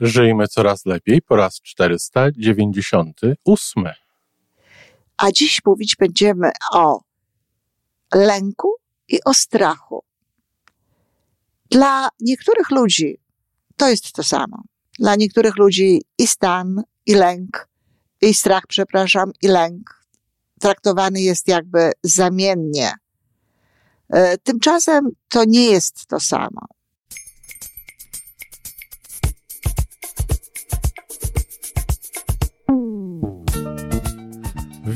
Żyjmy coraz lepiej po raz 498. A dziś mówić będziemy o lęku i o strachu. Dla niektórych ludzi to jest to samo. Dla niektórych ludzi i stan, i lęk, i strach, przepraszam, i lęk traktowany jest jakby zamiennie. E, tymczasem to nie jest to samo.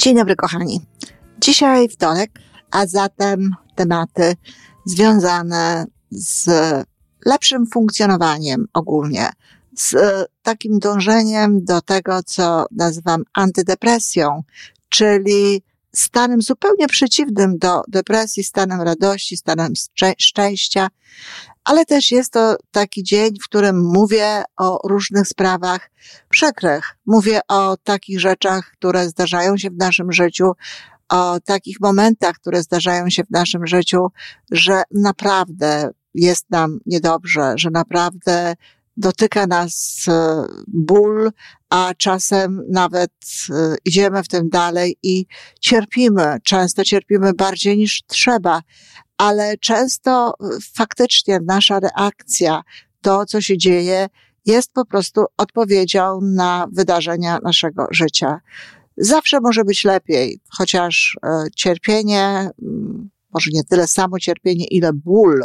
Dzień dobry, kochani. Dzisiaj wtorek, a zatem tematy związane z lepszym funkcjonowaniem ogólnie, z takim dążeniem do tego, co nazywam antydepresją, czyli stanem zupełnie przeciwnym do depresji, stanem radości, stanem szczęścia, ale też jest to taki dzień, w którym mówię o różnych sprawach przykrych. Mówię o takich rzeczach, które zdarzają się w naszym życiu, o takich momentach, które zdarzają się w naszym życiu, że naprawdę jest nam niedobrze, że naprawdę dotyka nas e, ból, a czasem nawet e, idziemy w tym dalej i cierpimy. Często cierpimy bardziej niż trzeba, ale często e, faktycznie nasza reakcja, to co się dzieje, jest po prostu odpowiedzią na wydarzenia naszego życia. Zawsze może być lepiej, chociaż cierpienie, może nie tyle samo cierpienie, ile ból,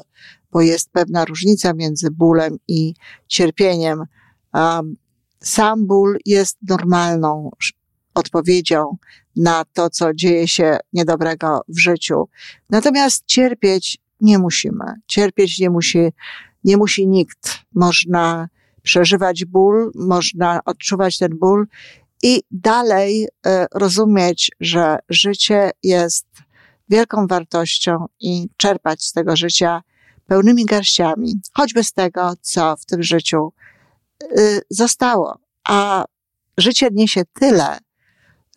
bo jest pewna różnica między bólem i cierpieniem. Sam ból jest normalną odpowiedzią na to, co dzieje się niedobrego w życiu. Natomiast cierpieć nie musimy. Cierpieć nie musi, nie musi nikt. Można przeżywać ból, można odczuwać ten ból i dalej e, rozumieć, że życie jest wielką wartością i czerpać z tego życia pełnymi garściami, choćby z tego, co w tym życiu y, zostało. A życie niesie tyle,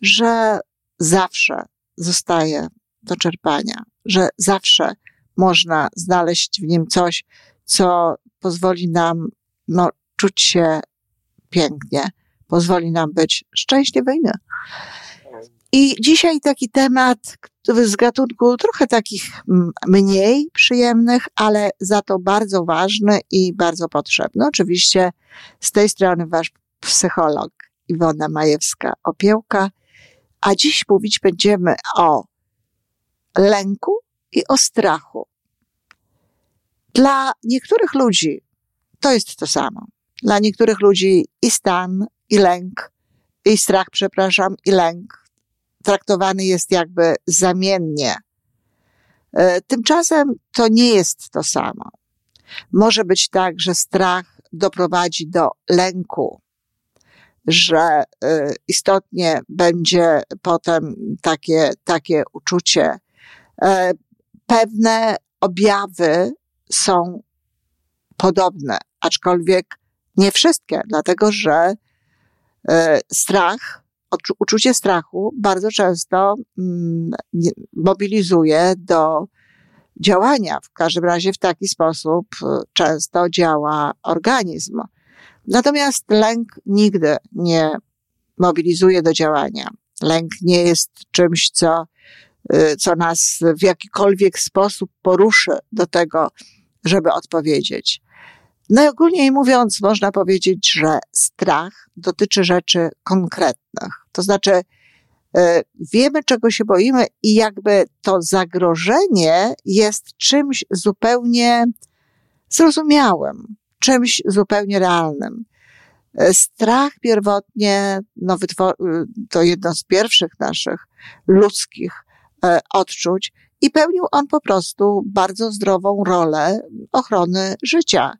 że zawsze zostaje do czerpania, że zawsze można znaleźć w nim coś, co pozwoli nam no, czuć się pięknie, pozwoli nam być szczęśliwymi. I dzisiaj taki temat z gatunku trochę takich mniej przyjemnych, ale za to bardzo ważny i bardzo potrzebny. Oczywiście z tej strony wasz psycholog Iwona Majewska-Opiełka, a dziś mówić będziemy o lęku i o strachu. Dla niektórych ludzi to jest to samo. Dla niektórych ludzi i stan, i lęk, i strach, przepraszam, i lęk traktowany jest jakby zamiennie. E, tymczasem to nie jest to samo. Może być tak, że strach doprowadzi do lęku, że e, istotnie będzie potem takie, takie uczucie. E, pewne objawy są podobne, aczkolwiek nie wszystkie, dlatego że strach uczucie strachu bardzo często mm, mobilizuje do działania. W każdym razie w taki sposób y, często działa organizm. Natomiast lęk nigdy nie mobilizuje do działania. Lęk nie jest czymś, co, y, co nas w jakikolwiek sposób poruszy do tego, żeby odpowiedzieć. Najogólniej mówiąc, można powiedzieć, że strach dotyczy rzeczy konkretnych. To znaczy, e, wiemy, czego się boimy, i jakby to zagrożenie jest czymś zupełnie zrozumiałym, czymś zupełnie realnym. E, strach pierwotnie, no, to jedno z pierwszych naszych ludzkich e, odczuć i pełnił on po prostu bardzo zdrową rolę ochrony życia.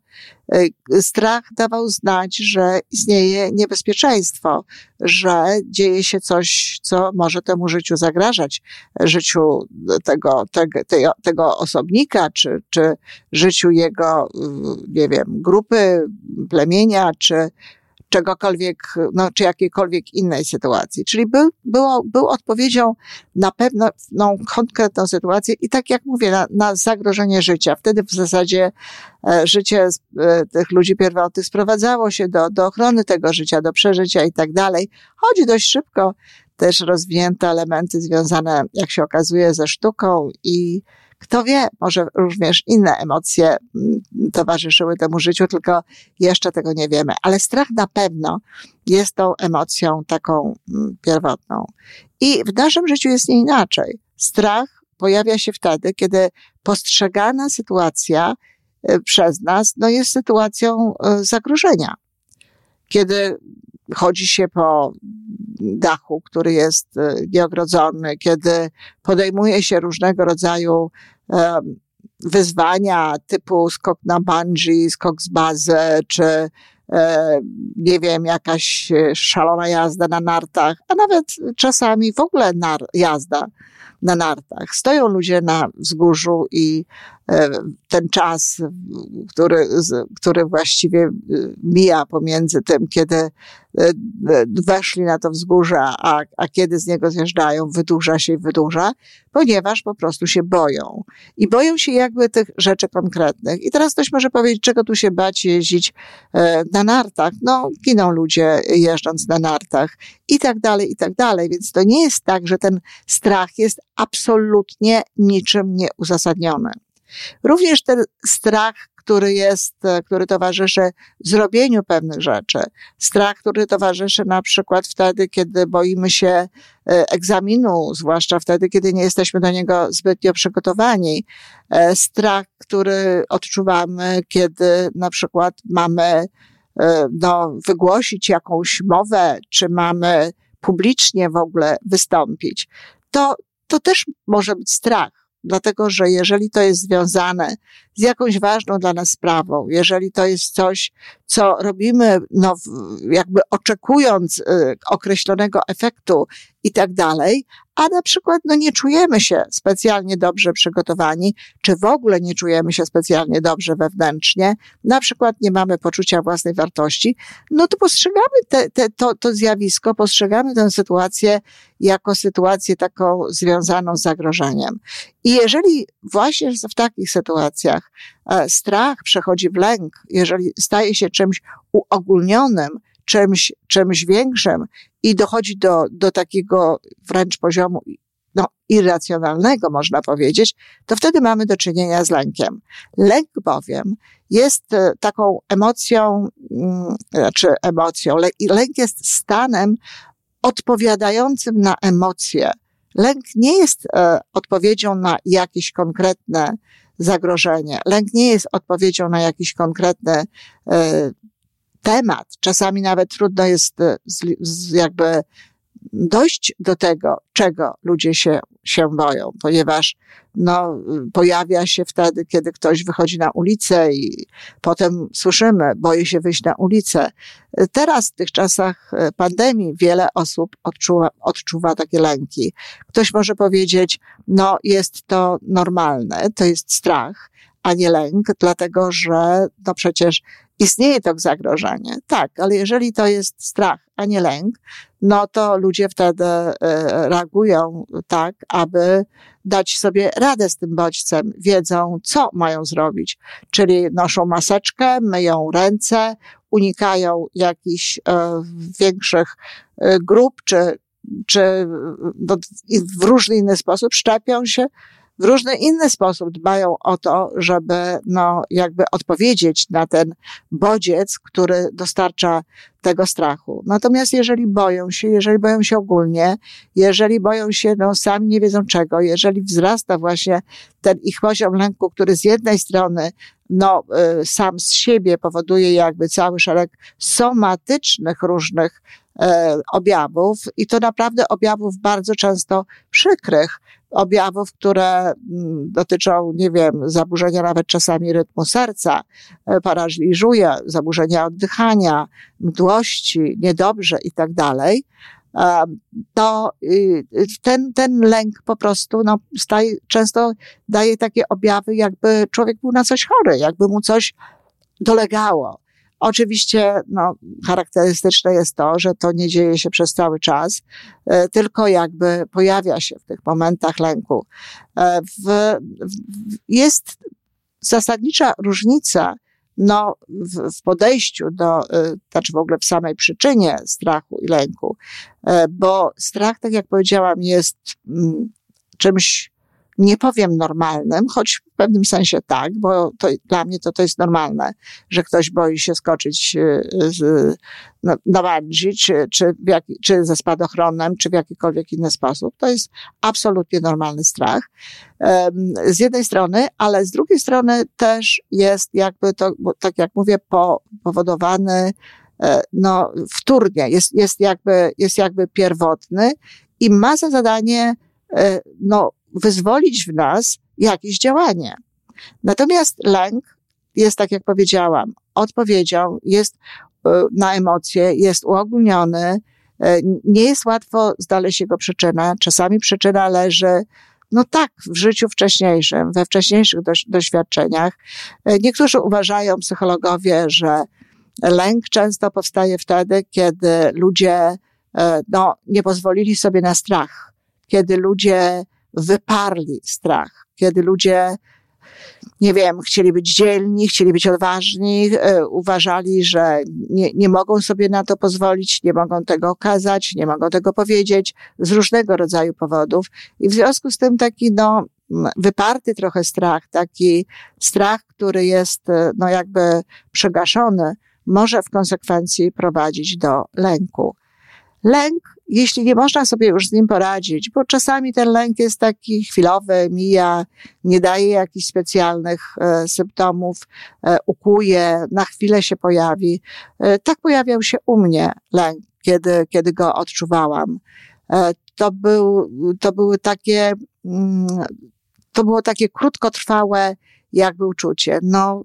E, strach dawał znać, że istnieje niebezpieczeństwo, że dzieje się coś, co może temu życiu zagrażać, życiu tego, tego, tego osobnika, czy, czy życiu jego, nie wiem, grupy, plemienia, czy, czegokolwiek, no, czy jakiejkolwiek innej sytuacji. Czyli był, było, był odpowiedzią na pewną no, konkretną sytuację i tak jak mówię, na, na zagrożenie życia. Wtedy w zasadzie e, życie e, tych ludzi pierwotnych sprowadzało się do, do ochrony tego życia, do przeżycia i tak dalej. Chodzi dość szybko też rozwinięte elementy związane, jak się okazuje, ze sztuką i kto wie, może również inne emocje mm, towarzyszyły temu życiu, tylko jeszcze tego nie wiemy. Ale strach na pewno jest tą emocją taką mm, pierwotną. I w naszym życiu jest nie inaczej. Strach pojawia się wtedy, kiedy postrzegana sytuacja y, przez nas no jest sytuacją y, zagrożenia. Kiedy chodzi się po dachu, który jest y, nieogrodzony, kiedy podejmuje się różnego rodzaju wyzwania typu skok na bungee, skok z bazę, czy e, nie wiem, jakaś szalona jazda na nartach, a nawet czasami w ogóle jazda na nartach. Stoją ludzie na wzgórzu i e, ten czas, który, który właściwie e, mija pomiędzy tym, kiedy e, weszli na to wzgórze, a, a kiedy z niego zjeżdżają, wydłuża się i wydłuża, ponieważ po prostu się boją. I boją się jakby tych rzeczy konkretnych. I teraz ktoś może powiedzieć, czego tu się bać jeździć na nartach? No, giną ludzie jeżdżąc na nartach i tak dalej, i tak dalej. Więc to nie jest tak, że ten strach jest absolutnie niczym nieuzasadniony. Również ten strach, który jest, który towarzyszy zrobieniu pewnych rzeczy, strach, który towarzyszy na przykład wtedy, kiedy boimy się e, egzaminu, zwłaszcza wtedy, kiedy nie jesteśmy do niego zbytnio przygotowani, e, strach, który odczuwamy, kiedy na przykład mamy e, no, wygłosić jakąś mowę, czy mamy publicznie w ogóle wystąpić. To, to też może być strach. Dlatego, że jeżeli to jest związane z jakąś ważną dla nas sprawą, jeżeli to jest coś, co robimy, no, jakby oczekując y, określonego efektu i tak dalej, a na przykład no, nie czujemy się specjalnie dobrze przygotowani, czy w ogóle nie czujemy się specjalnie dobrze wewnętrznie, na przykład nie mamy poczucia własnej wartości, no to postrzegamy te, te, to, to zjawisko, postrzegamy tę sytuację jako sytuację taką związaną z zagrożeniem. I jeżeli właśnie w takich sytuacjach e, strach przechodzi w lęk, jeżeli staje się czymś uogólnionym, czymś, czymś większym i dochodzi do, do takiego wręcz poziomu no, irracjonalnego, można powiedzieć, to wtedy mamy do czynienia z lękiem. Lęk bowiem jest e, taką emocją, mm, znaczy emocją, lęk jest stanem odpowiadającym na emocje. Lęk nie jest e, odpowiedzią na jakieś konkretne zagrożenie. Lęk nie jest odpowiedzią na jakiś konkretny e, temat. Czasami nawet trudno jest e, jakby dojść do tego, czego ludzie się, się boją, ponieważ no, pojawia się wtedy, kiedy ktoś wychodzi na ulicę i potem słyszymy, boję się wyjść na ulicę. Teraz w tych czasach e, pandemii wiele osób odczuwa, odczuwa takie lęki. Ktoś może powiedzieć, no jest to normalne, to jest strach, a nie lęk, dlatego że no przecież istnieje to zagrożenie. Tak, ale jeżeli to jest strach, a nie lęk, no to ludzie wtedy e, reagują tak, aby dać sobie radę z tym bodźcem, wiedzą, co mają zrobić. Czyli noszą maseczkę, myją ręce, unikają jakichś e, większych e, grup, czy, czy no, w różny inny sposób szczepią się, w różny inny sposób dbają o to, żeby, no, jakby odpowiedzieć na ten bodziec, który dostarcza tego strachu. Natomiast jeżeli boją się, jeżeli boją się ogólnie, jeżeli boją się, no, sami nie wiedzą czego, jeżeli wzrasta właśnie ten ich poziom lęku, który z jednej strony, no, y, sam z siebie powoduje jakby cały szereg somatycznych różnych objawów i to naprawdę objawów bardzo często przykrych, objawów, które mm, dotyczą, nie wiem, zaburzenia nawet czasami rytmu serca, paraliżuje, zaburzenia oddychania, mdłości, niedobrze i tak dalej to y, ten, ten lęk po prostu no, staje, często daje takie objawy, jakby człowiek był na coś chory, jakby mu coś dolegało. Oczywiście no, charakterystyczne jest to, że to nie dzieje się przez cały czas, e, tylko jakby pojawia się w tych momentach lęku. E, w, w, jest zasadnicza różnica no, w, w podejściu do, y, znaczy w ogóle w samej przyczynie strachu i lęku, e, bo strach, tak jak powiedziałam, jest mm, czymś nie powiem normalnym, choć w pewnym sensie tak, bo to, dla mnie to, to jest normalne, że ktoś boi się skoczyć y, z, na, na bungee, czy, czy, jak, czy ze spadochronem, czy w jakikolwiek inny sposób. To jest absolutnie normalny strach. Z jednej strony, ale z drugiej strony też jest jakby to, tak jak mówię, powodowany e, no, wtórnie, jest, jest, jakby, jest jakby pierwotny i ma za zadanie e, no, wyzwolić w nas jakieś działanie. Natomiast lęk jest, tak jak powiedziałam, odpowiedzią, jest e, na emocje, jest uogólniony, e, nie jest łatwo znaleźć jego przyczynę. Czasami przyczyna leży, no tak, w życiu wcześniejszym, we wcześniejszych doświadczeniach. E, niektórzy uważają, psychologowie, że lęk często powstaje wtedy, kiedy ludzie no, nie pozwolili sobie na strach, kiedy ludzie wyparli strach, kiedy ludzie, nie wiem, chcieli być dzielni, chcieli być odważni, e, uważali, że nie, nie mogą sobie na to pozwolić, nie mogą tego okazać, nie mogą tego powiedzieć z różnego rodzaju powodów. I w związku z tym taki, no, wyparty trochę strach, taki strach, który jest, e, no, jakby przegaszony, może w konsekwencji prowadzić do lęku. Lęk, jeśli nie można sobie już z nim poradzić, bo czasami ten lęk jest taki chwilowy, mija, nie daje jakichś specjalnych e, symptomów, e, ukuje, na chwilę się pojawi. E, tak pojawiał się u mnie lęk, kiedy, kiedy go odczuwałam. E, to, był, to były takie, mm, to było takie krótkotrwałe jakby uczucie. No,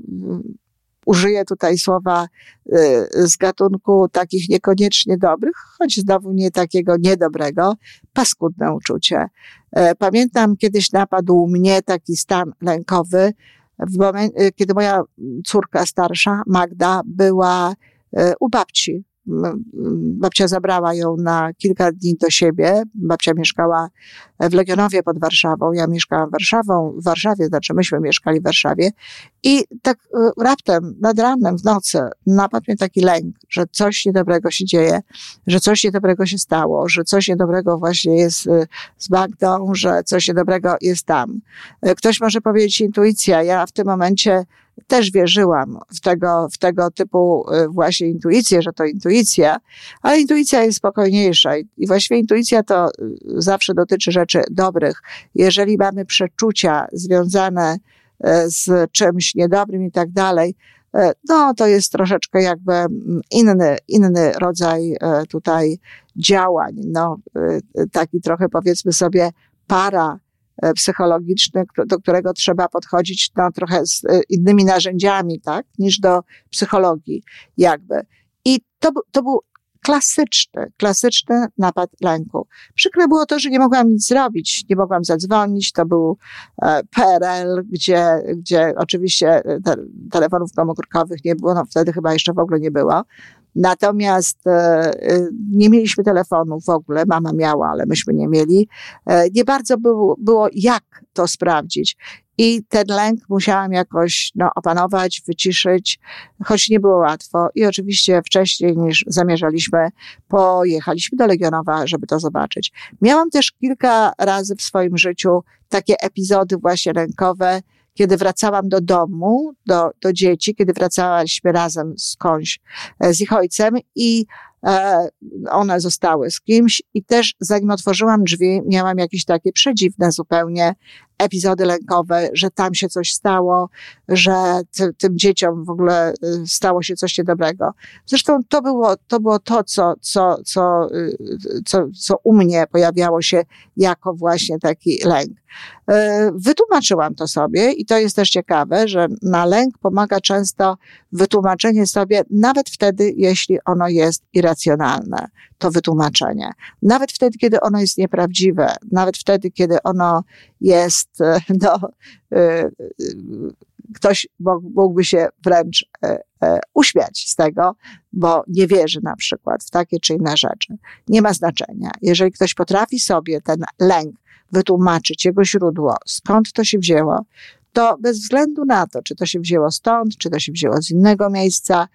użyję tutaj słowa y, z gatunku takich niekoniecznie dobrych, choć znowu nie takiego niedobrego, paskudne uczucie. E, pamiętam kiedyś napadł mnie taki stan lękowy, w momencie, kiedy moja córka starsza, Magda, była e, u babci babcia zabrała ją na kilka dni do siebie. Babcia mieszkała w Legionowie pod Warszawą, ja mieszkałam w, Warszawą, w Warszawie, znaczy myśmy mieszkali w Warszawie. I tak e, raptem, nad ranem, w nocy napadł mnie taki lęk, że coś niedobrego się dzieje, że coś niedobrego się stało, że coś niedobrego właśnie jest e, z Magdą, że coś niedobrego jest tam. E, ktoś może powiedzieć intuicja. Ja w tym momencie też wierzyłam w tego, w tego typu y, właśnie intuicję, że to intuicja, ale intuicja jest spokojniejsza i właściwie intuicja to y, zawsze dotyczy rzeczy dobrych. Jeżeli mamy przeczucia związane y, z czymś niedobrym i tak dalej, no to jest troszeczkę jakby mm, inny, inny rodzaj tutaj działań, no taki trochę powiedzmy sobie para E, psychologiczny, do którego trzeba podchodzić no, trochę z e, innymi narzędziami, tak, niż do psychologii, jakby. I to, to był klasyczny, klasyczny napad lęku. Przykre było to, że nie mogłam nic zrobić, nie mogłam zadzwonić, to był e, PRL, gdzie, gdzie oczywiście te, telefonów komórkowych nie było, no wtedy chyba jeszcze w ogóle nie było. Natomiast e, e, nie mieliśmy telefonu w ogóle, mama miała, ale myśmy nie mieli. E, nie bardzo było, było jak to sprawdzić. I ten lęk musiałam jakoś no, opanować, wyciszyć, choć nie było łatwo. I oczywiście wcześniej niż zamierzaliśmy, pojechaliśmy do Legionowa, żeby to zobaczyć. Miałam też kilka razy w swoim życiu takie epizody właśnie lękowe, kiedy wracałam do domu, do, do dzieci, kiedy wracaliśmy razem skądś e, z ich ojcem i E, one zostały z kimś i też zanim otworzyłam drzwi, miałam jakieś takie przedziwne zupełnie epizody lękowe, że tam się coś stało, że ty, tym dzieciom w ogóle y, stało się coś niedobrego. Zresztą to było to, było to co, co, co, y, co, co u mnie pojawiało się jako właśnie taki lęk. Y, wytłumaczyłam to sobie i to jest też ciekawe, że na lęk pomaga często wytłumaczenie sobie, nawet wtedy, jeśli ono jest irracjonalne, to wytłumaczenie. Nawet wtedy, kiedy ono jest nieprawdziwe, nawet wtedy, kiedy ono jest, e, no, e, ktoś mógłby się wręcz e, uśmiać z tego, bo nie wierzy na przykład w takie czy inne rzeczy. Nie ma znaczenia. Jeżeli ktoś potrafi sobie ten lęk wytłumaczyć, jego źródło, skąd to się wzięło, to bez względu na to, czy to się wzięło stąd, czy to się wzięło z innego miejsca,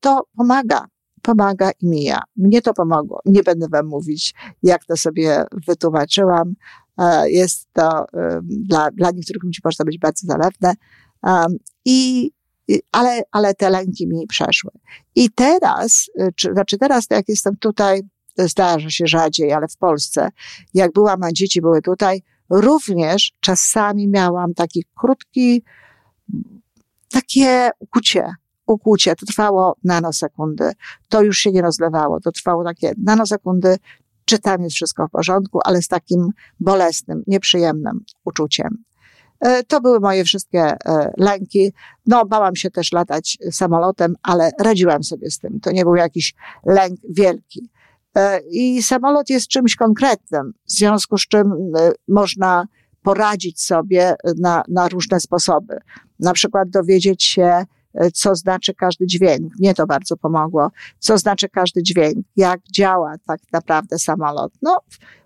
to pomaga pomaga i mija. Mnie to pomogło. Nie będę wam mówić, jak to sobie wytłumaczyłam. E, jest to dla, dla niektórych ludzi może być bardzo zalewne. I, ale, ale te lęki mi przeszły. I teraz, y, czy, znaczy teraz, jak jestem tutaj, zdarza się rzadziej, ale w Polsce, jak byłam, a dzieci były tutaj, również czasami miałam taki krótki, takie ukucie, ukłucie. To trwało nanosekundy. To już się nie rozlewało. To trwało takie nanosekundy, czy tam jest wszystko w porządku, ale z takim bolesnym, nieprzyjemnym uczuciem. E, to były moje wszystkie e, lęki. No, bałam się też latać samolotem, ale radziłam sobie z tym. To nie był jakiś lęk wielki. E, I samolot jest czymś konkretnym, w związku z czym można poradzić sobie na, na różne sposoby. Na przykład dowiedzieć się, co znaczy każdy dźwięk. Mnie to bardzo pomogło. Co znaczy każdy dźwięk, jak działa tak naprawdę samolot. No,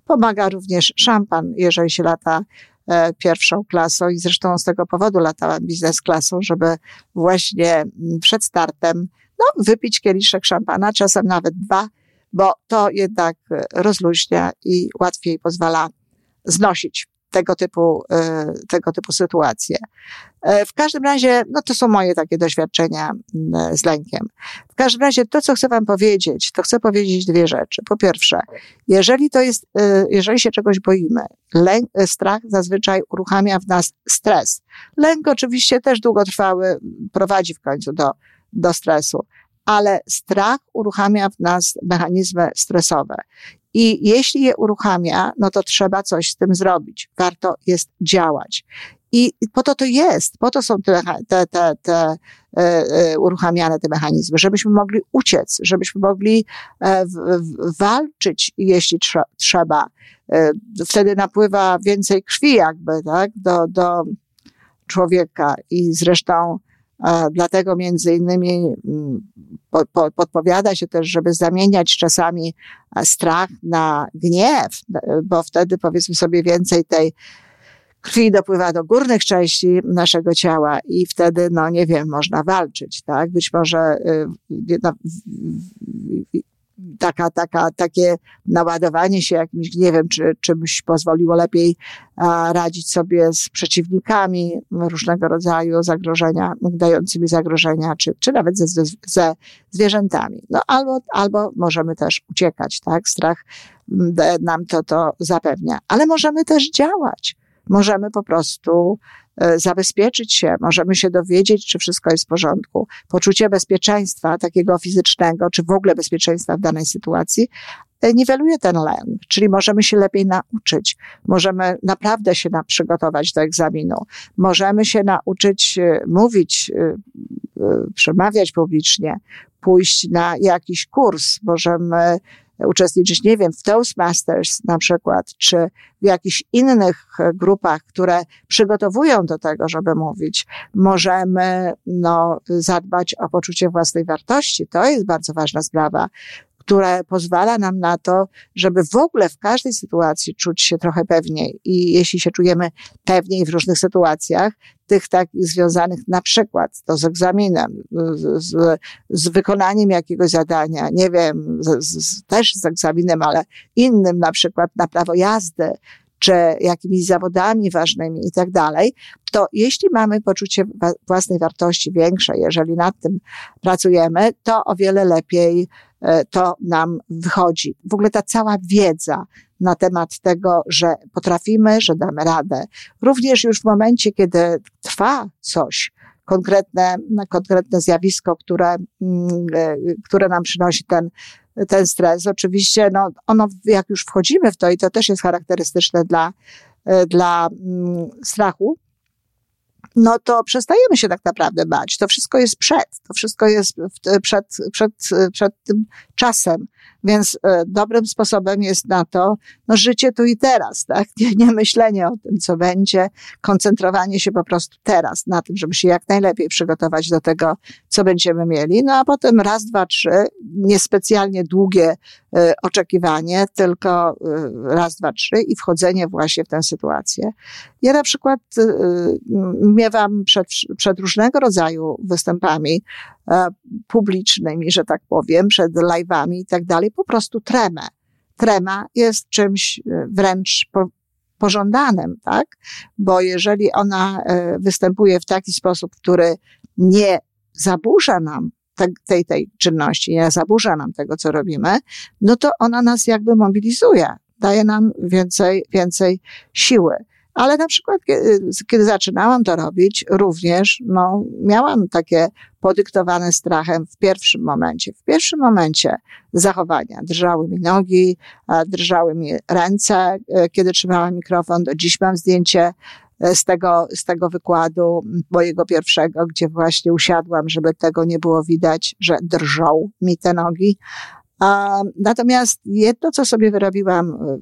pomaga również szampan, jeżeli się lata e, pierwszą klasą i zresztą z tego powodu latałam biznes klasą, żeby właśnie mm, przed startem no, wypić kieliszek szampana, czasem nawet dwa, bo to jednak rozluźnia i łatwiej pozwala znosić tego typu, e, tego typu sytuacje. E, w każdym razie, no to są moje takie doświadczenia z lękiem. W każdym razie to, co chcę wam powiedzieć, to chcę powiedzieć dwie rzeczy. Po pierwsze, jeżeli to jest, e, jeżeli się czegoś boimy, lęk, strach zazwyczaj uruchamia w nas stres. Lęk oczywiście też długotrwały prowadzi w końcu do, do stresu, ale strach uruchamia w nas mechanizmy stresowe. I jeśli je uruchamia, no to trzeba coś z tym zrobić. Warto jest działać. I po to to jest, po to są te, te, te, te e, e, uruchamiane te mechanizmy, żebyśmy mogli uciec, żebyśmy mogli e, w, w, walczyć, jeśli trze, trzeba. E, wtedy napływa więcej krwi jakby, tak, do, do człowieka i zresztą Dlatego między innymi mm, podpowiada się też, żeby zamieniać czasami strach na gniew, bo wtedy powiedzmy sobie więcej tej krwi dopływa do górnych części naszego ciała i wtedy, no nie wiem, można walczyć, tak? Być może y, no, taka, taka, takie naładowanie się jakimś gniewem, czy czymś pozwoliło lepiej radzić sobie z przeciwnikami różnego rodzaju zagrożenia, dającymi zagrożenia, czy, czy nawet ze, ze zwierzętami. No albo, albo możemy też uciekać, tak? Strach nam to, to zapewnia. Ale możemy też działać. Możemy po prostu zabezpieczyć się, możemy się dowiedzieć, czy wszystko jest w porządku. Poczucie bezpieczeństwa, takiego fizycznego, czy w ogóle bezpieczeństwa w danej sytuacji, e, niweluje ten lęk, czyli możemy się lepiej nauczyć, możemy naprawdę się na, przygotować do egzaminu, możemy się nauczyć e, mówić, przemawiać publicznie, pójść na jakiś kurs, możemy uczestniczyć, nie wiem, w Toastmasters na przykład, czy w jakichś innych grupach, które przygotowują do tego, żeby mówić, możemy no, zadbać o poczucie własnej wartości. To jest bardzo ważna sprawa które pozwala nam na to, żeby w ogóle w każdej sytuacji czuć się trochę pewniej. I jeśli się czujemy pewniej w różnych sytuacjach, tych takich związanych na przykład to z egzaminem, z, z wykonaniem jakiegoś zadania, nie wiem, z, z, też z egzaminem, ale innym, na przykład na prawo jazdy, czy jakimiś zawodami ważnymi i tak dalej, to jeśli mamy poczucie własnej wartości większe, jeżeli nad tym pracujemy, to o wiele lepiej to nam wychodzi. W ogóle ta cała wiedza na temat tego, że potrafimy, że damy radę. Również już w momencie, kiedy trwa coś, konkretne, konkretne zjawisko, które, mm, które nam przynosi ten, ten stres. Oczywiście, no, ono, jak już wchodzimy w to, i to też jest charakterystyczne dla, dla mm, strachu, no to przestajemy się tak naprawdę bać. To wszystko jest przed, to wszystko jest przed, przed, przed tym czasem. Więc e, dobrym sposobem jest na to, no życie tu i teraz, tak? Nie, nie myślenie o tym, co będzie, koncentrowanie się po prostu teraz na tym, żeby się jak najlepiej przygotować do tego, co będziemy mieli. No a potem raz, dwa, trzy, niespecjalnie długie y, oczekiwanie, tylko y, raz, dwa, trzy i wchodzenie właśnie w tę sytuację. Ja na przykład y, miewam przed, przed różnego rodzaju występami publicznymi, że tak powiem, przed live'ami i tak dalej, po prostu tremę. Trema jest czymś e, wręcz po, pożądanym, tak? Bo jeżeli ona e, występuje w taki sposób, który nie zaburza nam tej, tej czynności, nie zaburza nam tego, co robimy, no to ona nas jakby mobilizuje, daje nam więcej, więcej siły. Ale na przykład, kiedy, kiedy zaczynałam to robić, również, no, miałam takie podyktowane strachem w pierwszym momencie. W pierwszym momencie zachowania. Drżały mi nogi, drżały mi ręce, e, kiedy trzymałam mikrofon. Do dziś mam zdjęcie e, z tego, z tego wykładu mojego pierwszego, gdzie właśnie usiadłam, żeby tego nie było widać, że drżą mi te nogi. Natomiast jedno, co sobie wyrobiłam y,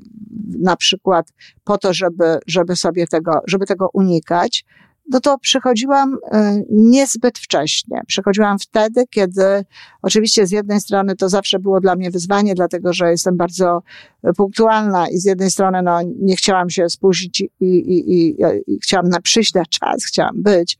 na przykład po to, żeby, żeby sobie tego, żeby tego unikać, no to przychodziłam y, niezbyt wcześnie. Przychodziłam wtedy, kiedy oczywiście z jednej strony to zawsze było dla mnie wyzwanie, dlatego że jestem bardzo punktualna i z jednej strony no, nie chciałam się spóźnić i, i, i, i chciałam na przyjść na czas, chciałam być,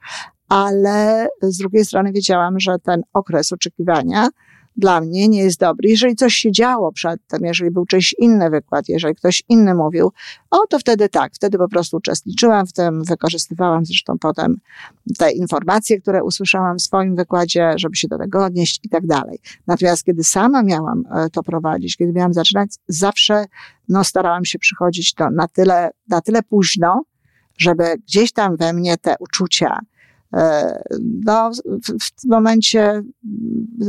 ale z drugiej strony wiedziałam, że ten okres oczekiwania dla mnie nie jest dobry. Jeżeli coś się działo przedtem, jeżeli był czyjś inny wykład, jeżeli ktoś inny mówił, o to wtedy tak, wtedy po prostu uczestniczyłam w tym, wykorzystywałam zresztą potem te informacje, które usłyszałam w swoim wykładzie, żeby się do tego odnieść i tak dalej. Natomiast kiedy sama miałam e, to prowadzić, kiedy miałam zaczynać, zawsze no, starałam się przychodzić to na tyle, na tyle późno, żeby gdzieś tam we mnie te uczucia, no, w, momencie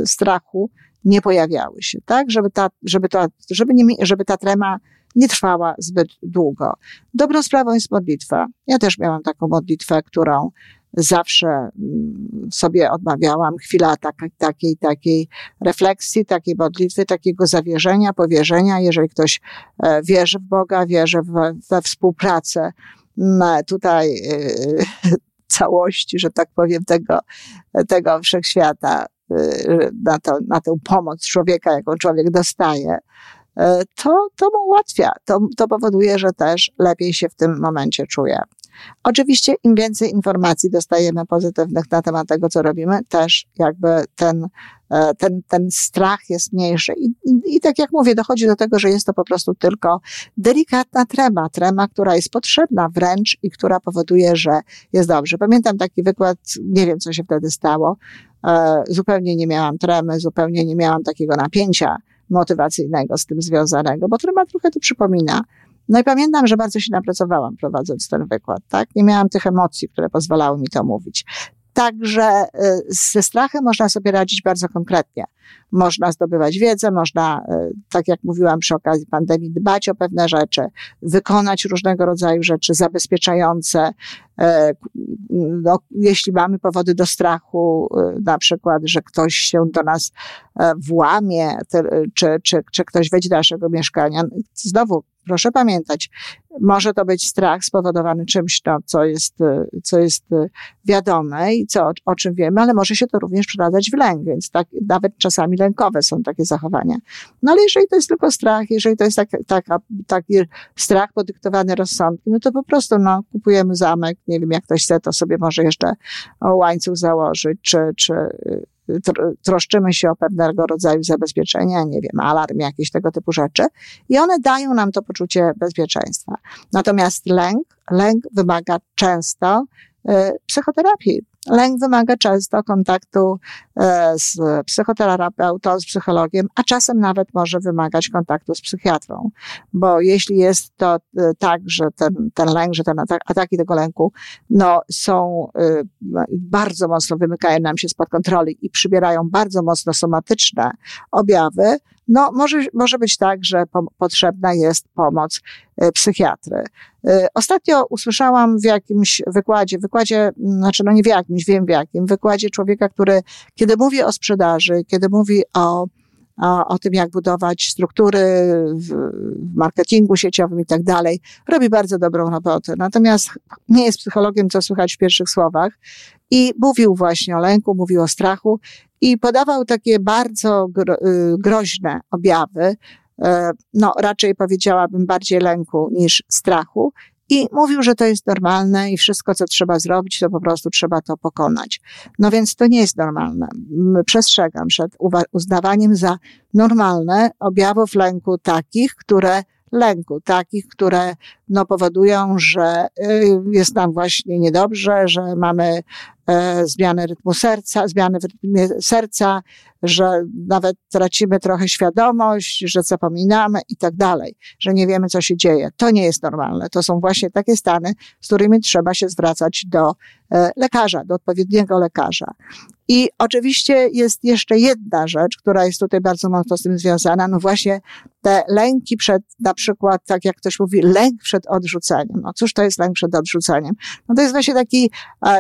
strachu nie pojawiały się, tak? Żeby ta, żeby ta, żeby nie, żeby ta trema nie trwała zbyt długo. Dobrą sprawą jest modlitwa. Ja też miałam taką modlitwę, którą zawsze mm, sobie odmawiałam. Chwila takiej, takiej, refleksji, takiej modlitwy, takiego zawierzenia, powierzenia. Jeżeli ktoś e, wierzy w Boga, wierzy we współpracę tutaj e, całości, że tak powiem, tego, tego wszechświata, y, na, to, na tę pomoc człowieka, jaką człowiek dostaje, y, to, to mu ułatwia. To, to powoduje, że też lepiej się w tym momencie czuje. Oczywiście im więcej informacji dostajemy pozytywnych na temat tego, co robimy, też jakby ten, e, ten, ten strach jest mniejszy. I, i, tak jak mówię, dochodzi do tego, że jest to po prostu tylko delikatna trema, trema, która jest potrzebna wręcz i która powoduje, że jest dobrze. Pamiętam taki wykład, nie wiem, co się wtedy stało. E, zupełnie nie miałam tremy, zupełnie nie miałam takiego napięcia motywacyjnego z tym związanego, bo trema trochę to przypomina no i pamiętam, że bardzo się napracowałam prowadząc ten wykład, tak? Nie miałam tych emocji, które pozwalały mi to mówić. Także y, ze strachem można sobie radzić bardzo konkretnie. Można zdobywać wiedzę, można, y, tak jak mówiłam przy okazji pandemii, dbać o pewne rzeczy, wykonać różnego rodzaju rzeczy zabezpieczające. Y, no, jeśli mamy powody do strachu, na przykład, że ktoś się do nas włamie, czy, czy, czy ktoś wejdzie do naszego mieszkania, znowu proszę pamiętać, może to być strach spowodowany czymś, no, co jest, co jest wiadome i co, o czym wiemy, ale może się to również przeradzać w lęk, więc tak, nawet czasami lękowe są takie zachowania. No ale jeżeli to jest tylko strach, jeżeli to jest tak, tak, taki strach podyktowany rozsądkiem, no to po prostu no, kupujemy zamek, nie wiem, jak ktoś chce, to sobie może jeszcze łańcuch założyć, czy, czy troszczymy się o pewnego rodzaju zabezpieczenia, nie wiem, alarm, jakieś tego typu rzeczy i one dają nam to poczucie bezpieczeństwa. Natomiast lęk, lęk wymaga często y, psychoterapii. Lęk wymaga często kontaktu e, z psychoterapeutą, z psychologiem, a czasem nawet może wymagać kontaktu z psychiatrą. Bo jeśli jest to e, tak, że ten, ten lęk, że te ataki tego lęku, no, są e, bardzo mocno wymykają nam się spod kontroli i przybierają bardzo mocno somatyczne objawy, no, może, może być tak, że po, potrzebna jest pomoc e, psychiatry. E, ostatnio usłyszałam w jakimś wykładzie, wykładzie, znaczy no nie w jakimś, wiem w jakim, wykładzie człowieka, który kiedy mówi o sprzedaży, kiedy mówi o o, tym, jak budować struktury w, w marketingu sieciowym i tak dalej. Robi bardzo dobrą robotę. Natomiast nie jest psychologiem, co słychać w pierwszych słowach. I mówił właśnie o lęku, mówił o strachu i podawał takie bardzo gro, y, groźne objawy, e, no raczej powiedziałabym bardziej lęku niż strachu. I mówił, że to jest normalne i wszystko, co trzeba zrobić, to po prostu trzeba to pokonać. No więc to nie jest normalne. Przestrzegam przed uznawaniem za normalne objawów lęku takich, które lęku, takich, które no, powodują, że y, jest nam właśnie niedobrze, że mamy e, zmiany rytmu serca, zmiany w rytmie serca, że nawet tracimy trochę świadomość, że zapominamy i tak dalej, że nie wiemy, co się dzieje. To nie jest normalne. To są właśnie takie stany, z którymi trzeba się zwracać do e, lekarza, do odpowiedniego lekarza. I oczywiście jest jeszcze jedna rzecz, która jest tutaj bardzo mocno z tym związana, no właśnie te lęki przed, na przykład, tak jak ktoś mówi, lęk przed odrzuceniem. No cóż to jest lęk przed odrzuceniem? No to jest właśnie taki,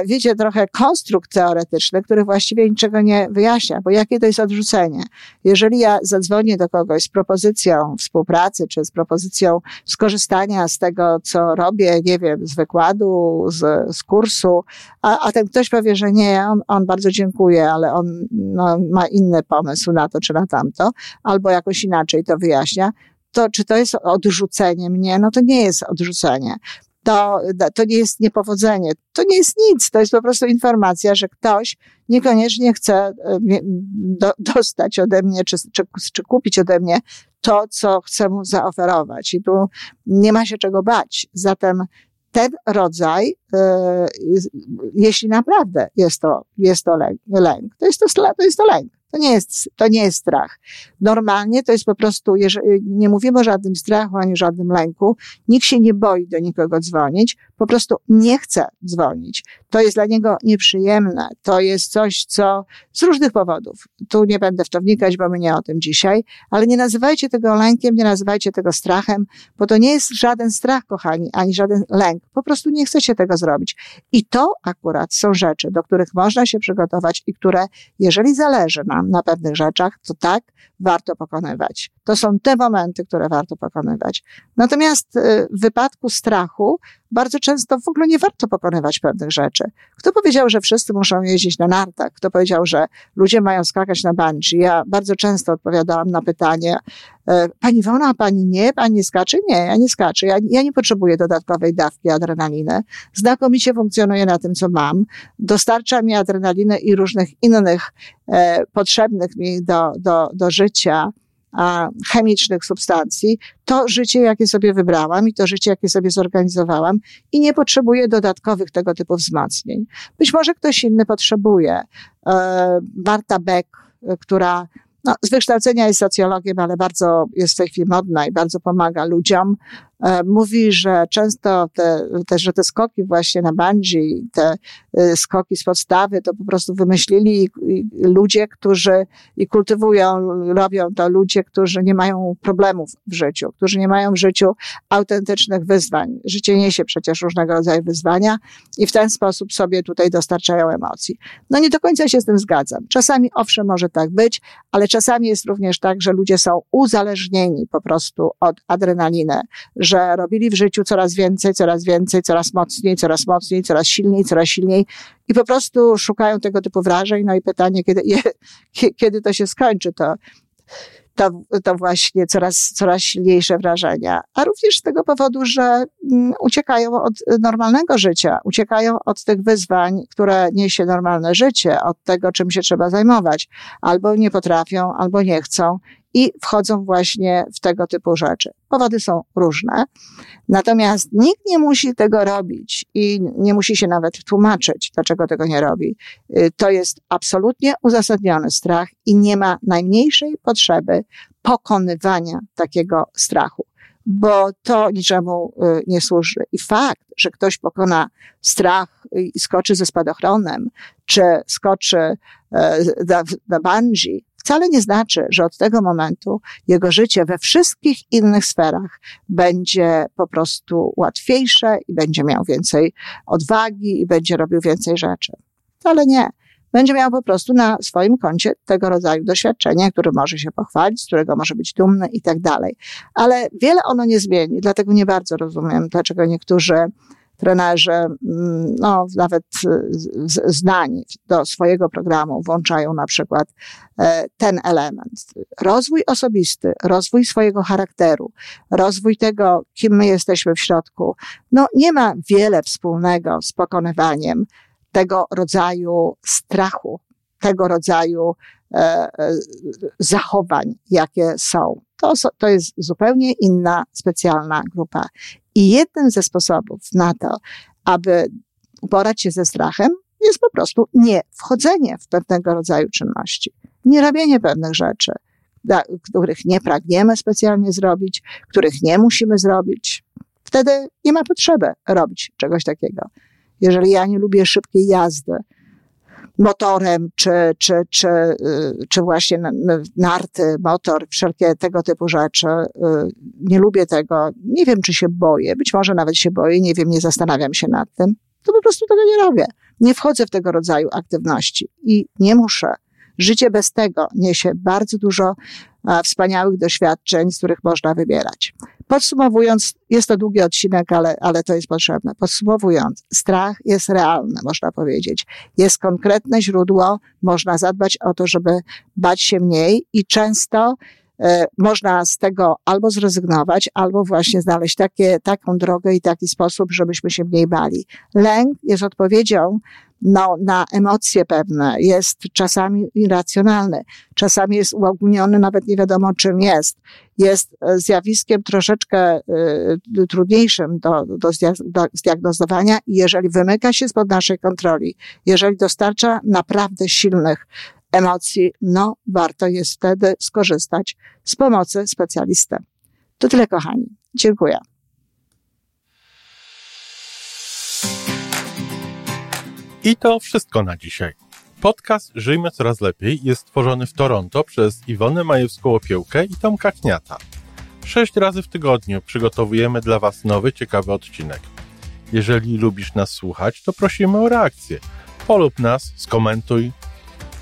wiecie, trochę konstrukt teoretyczny, który właściwie niczego nie wyjaśnia, bo jakie to jest odrzucenie? Jeżeli ja zadzwonię do kogoś z propozycją współpracy, czy z propozycją skorzystania z tego, co robię, nie wiem, z wykładu, z, z kursu, a, a ten ktoś powie, że nie, on, on bardzo dziękuję, ale on no, ma inny pomysł na to czy na tamto, albo jakoś inaczej to wyjaśnia, to czy to jest odrzucenie mnie? No to nie jest odrzucenie. To, to nie jest niepowodzenie. To nie jest nic. To jest po prostu informacja, że ktoś niekoniecznie chce e, do, dostać ode mnie, czy, czy, czy kupić ode mnie to, co chcę mu zaoferować. I tu nie ma się czego bać. Zatem ten rodzaj, e, jeśli naprawdę jest to, jest to lęk, to, jest to, to jest to lęk. To nie jest, to nie jest strach. Normalnie to jest po prostu, jeżeli, nie mówimy o żadnym strachu ani żadnym lęku. Nikt się nie boi do nikogo dzwonić, po prostu nie chce dzwonić. To jest dla niego nieprzyjemne. To jest coś, co z różnych powodów. Tu nie będę w to wnikać, bo my nie o tym dzisiaj, ale nie nazywajcie tego lękiem, nie nazywajcie tego strachem, bo to nie jest żaden strach, kochani, ani żaden lęk. Po prostu nie chcecie tego zrobić. I to akurat są rzeczy, do których można się przygotować i które, jeżeli zależy nam na pewnych rzeczach, to tak, warto pokonywać. To są te momenty, które warto pokonywać. Natomiast y, w wypadku strachu bardzo często w ogóle nie warto pokonywać pewnych rzeczy. Kto powiedział, że wszyscy muszą jeździć na nartach? Kto powiedział, że ludzie mają skakać na bungee? Ja bardzo często odpowiadałam na pytanie, e, pani Wona, a pani nie? Pani nie skacze? Nie, ja nie skaczę. Ja, ja nie potrzebuję dodatkowej dawki adrenaliny. Znakomicie funkcjonuję na tym, co mam. Dostarcza mi adrenalinę i różnych innych e, potrzebnych mi do, do, do życia chemicznych substancji, to życie, jakie sobie wybrałam i to życie, jakie sobie zorganizowałam i nie potrzebuję dodatkowych tego typu wzmocnień. Być może ktoś inny potrzebuje. E, Marta Beck, która no, z wykształcenia jest socjologiem, ale bardzo jest w tej chwili modna i bardzo pomaga ludziom. E, mówi, że często te, te, że te skoki właśnie na bungee, te e, skoki z podstawy, to po prostu wymyślili ludzie, którzy i kultywują, robią to ludzie, którzy nie mają problemów w życiu, którzy nie mają w życiu autentycznych wyzwań. Życie niesie przecież różnego rodzaju wyzwania i w ten sposób sobie tutaj dostarczają emocji. No nie do końca się z tym zgadzam. Czasami owszem może tak być, ale czasami jest również tak, że ludzie są uzależnieni po prostu od adrenaliny, robili w życiu coraz więcej, coraz więcej, coraz mocniej, coraz mocniej, coraz silniej, coraz silniej i po prostu szukają tego typu wrażeń. No i pytanie, kiedy, je, kiedy to się skończy, to to, to właśnie coraz, coraz silniejsze wrażenia, a również z tego powodu, że mm, uciekają od normalnego życia, uciekają od tych wyzwań, które niesie normalne życie, od tego, czym się trzeba zajmować. Albo nie potrafią, albo nie chcą i wchodzą właśnie w tego typu rzeczy. Powody są różne. Natomiast nikt nie musi tego robić i nie musi się nawet tłumaczyć, dlaczego tego nie robi. Y, to jest absolutnie uzasadniony strach i nie ma najmniejszej potrzeby pokonywania takiego strachu, bo to niczemu y, nie służy. I fakt, że ktoś pokona strach i skoczy ze spadochronem, czy skoczy na, na bungee, wcale nie znaczy, że od tego momentu jego życie we wszystkich innych sferach będzie po prostu łatwiejsze i będzie miał więcej odwagi i będzie robił więcej rzeczy. Wcale nie. Będzie miał po prostu na swoim koncie tego rodzaju doświadczenie, które może się pochwalić, z którego może być dumny i tak dalej. Ale wiele ono nie zmieni, dlatego nie bardzo rozumiem, dlaczego niektórzy trenerzy, mm, no, nawet znani do swojego programu włączają na przykład e, ten element. Rozwój osobisty, rozwój swojego charakteru, rozwój tego, kim my jesteśmy w środku, no, nie ma wiele wspólnego z pokonywaniem tego rodzaju strachu, tego rodzaju e, e, zachowań, jakie są. To, to jest zupełnie inna, specjalna grupa. I jednym ze sposobów na to, aby uporać się ze strachem, jest po prostu nie wchodzenie w pewnego rodzaju czynności, nie robienie pewnych rzeczy, których nie pragniemy specjalnie zrobić, których nie musimy zrobić. Wtedy nie ma potrzeby robić czegoś takiego. Jeżeli ja nie lubię szybkiej jazdy, motorem, czy, czy, czy, y, czy właśnie narty, motor, wszelkie tego typu rzeczy. Y, nie lubię tego. Nie wiem, czy się boję. Być może nawet się boję, nie wiem, nie zastanawiam się nad tym. To po prostu tego nie robię. Nie wchodzę w tego rodzaju aktywności i nie muszę. Życie bez tego niesie bardzo dużo wspaniałych doświadczeń, z których można wybierać. Podsumowując, jest to długi odcinek, ale, ale to jest potrzebne. Podsumowując, strach jest realny, można powiedzieć. Jest konkretne źródło, można zadbać o to, żeby bać się mniej i często e, można z tego albo zrezygnować, albo właśnie znaleźć takie, taką drogę i taki sposób, żebyśmy się mniej bali. Lęk jest odpowiedzią no, na emocje pewne, jest czasami irracjonalny, czasami jest uogólniony, nawet nie wiadomo czym jest. Jest e, zjawiskiem troszeczkę y, trudniejszym do, do, zdiagnozowania jeżeli wymyka się spod naszej kontroli, jeżeli dostarcza naprawdę silnych emocji, no warto jest wtedy skorzystać z pomocy specjalisty. To tyle, kochani. Dziękuję. I to wszystko na dzisiaj. Podcast Żyjmy Coraz Lepiej jest stworzony w Toronto przez Iwonę Majewską-Opiełkę i Tomka Kniata. Sześć razy w tygodniu przygotowujemy dla Was nowy, ciekawy odcinek. Jeżeli lubisz nas słuchać, to prosimy o reakcję. Polub nas, skomentuj,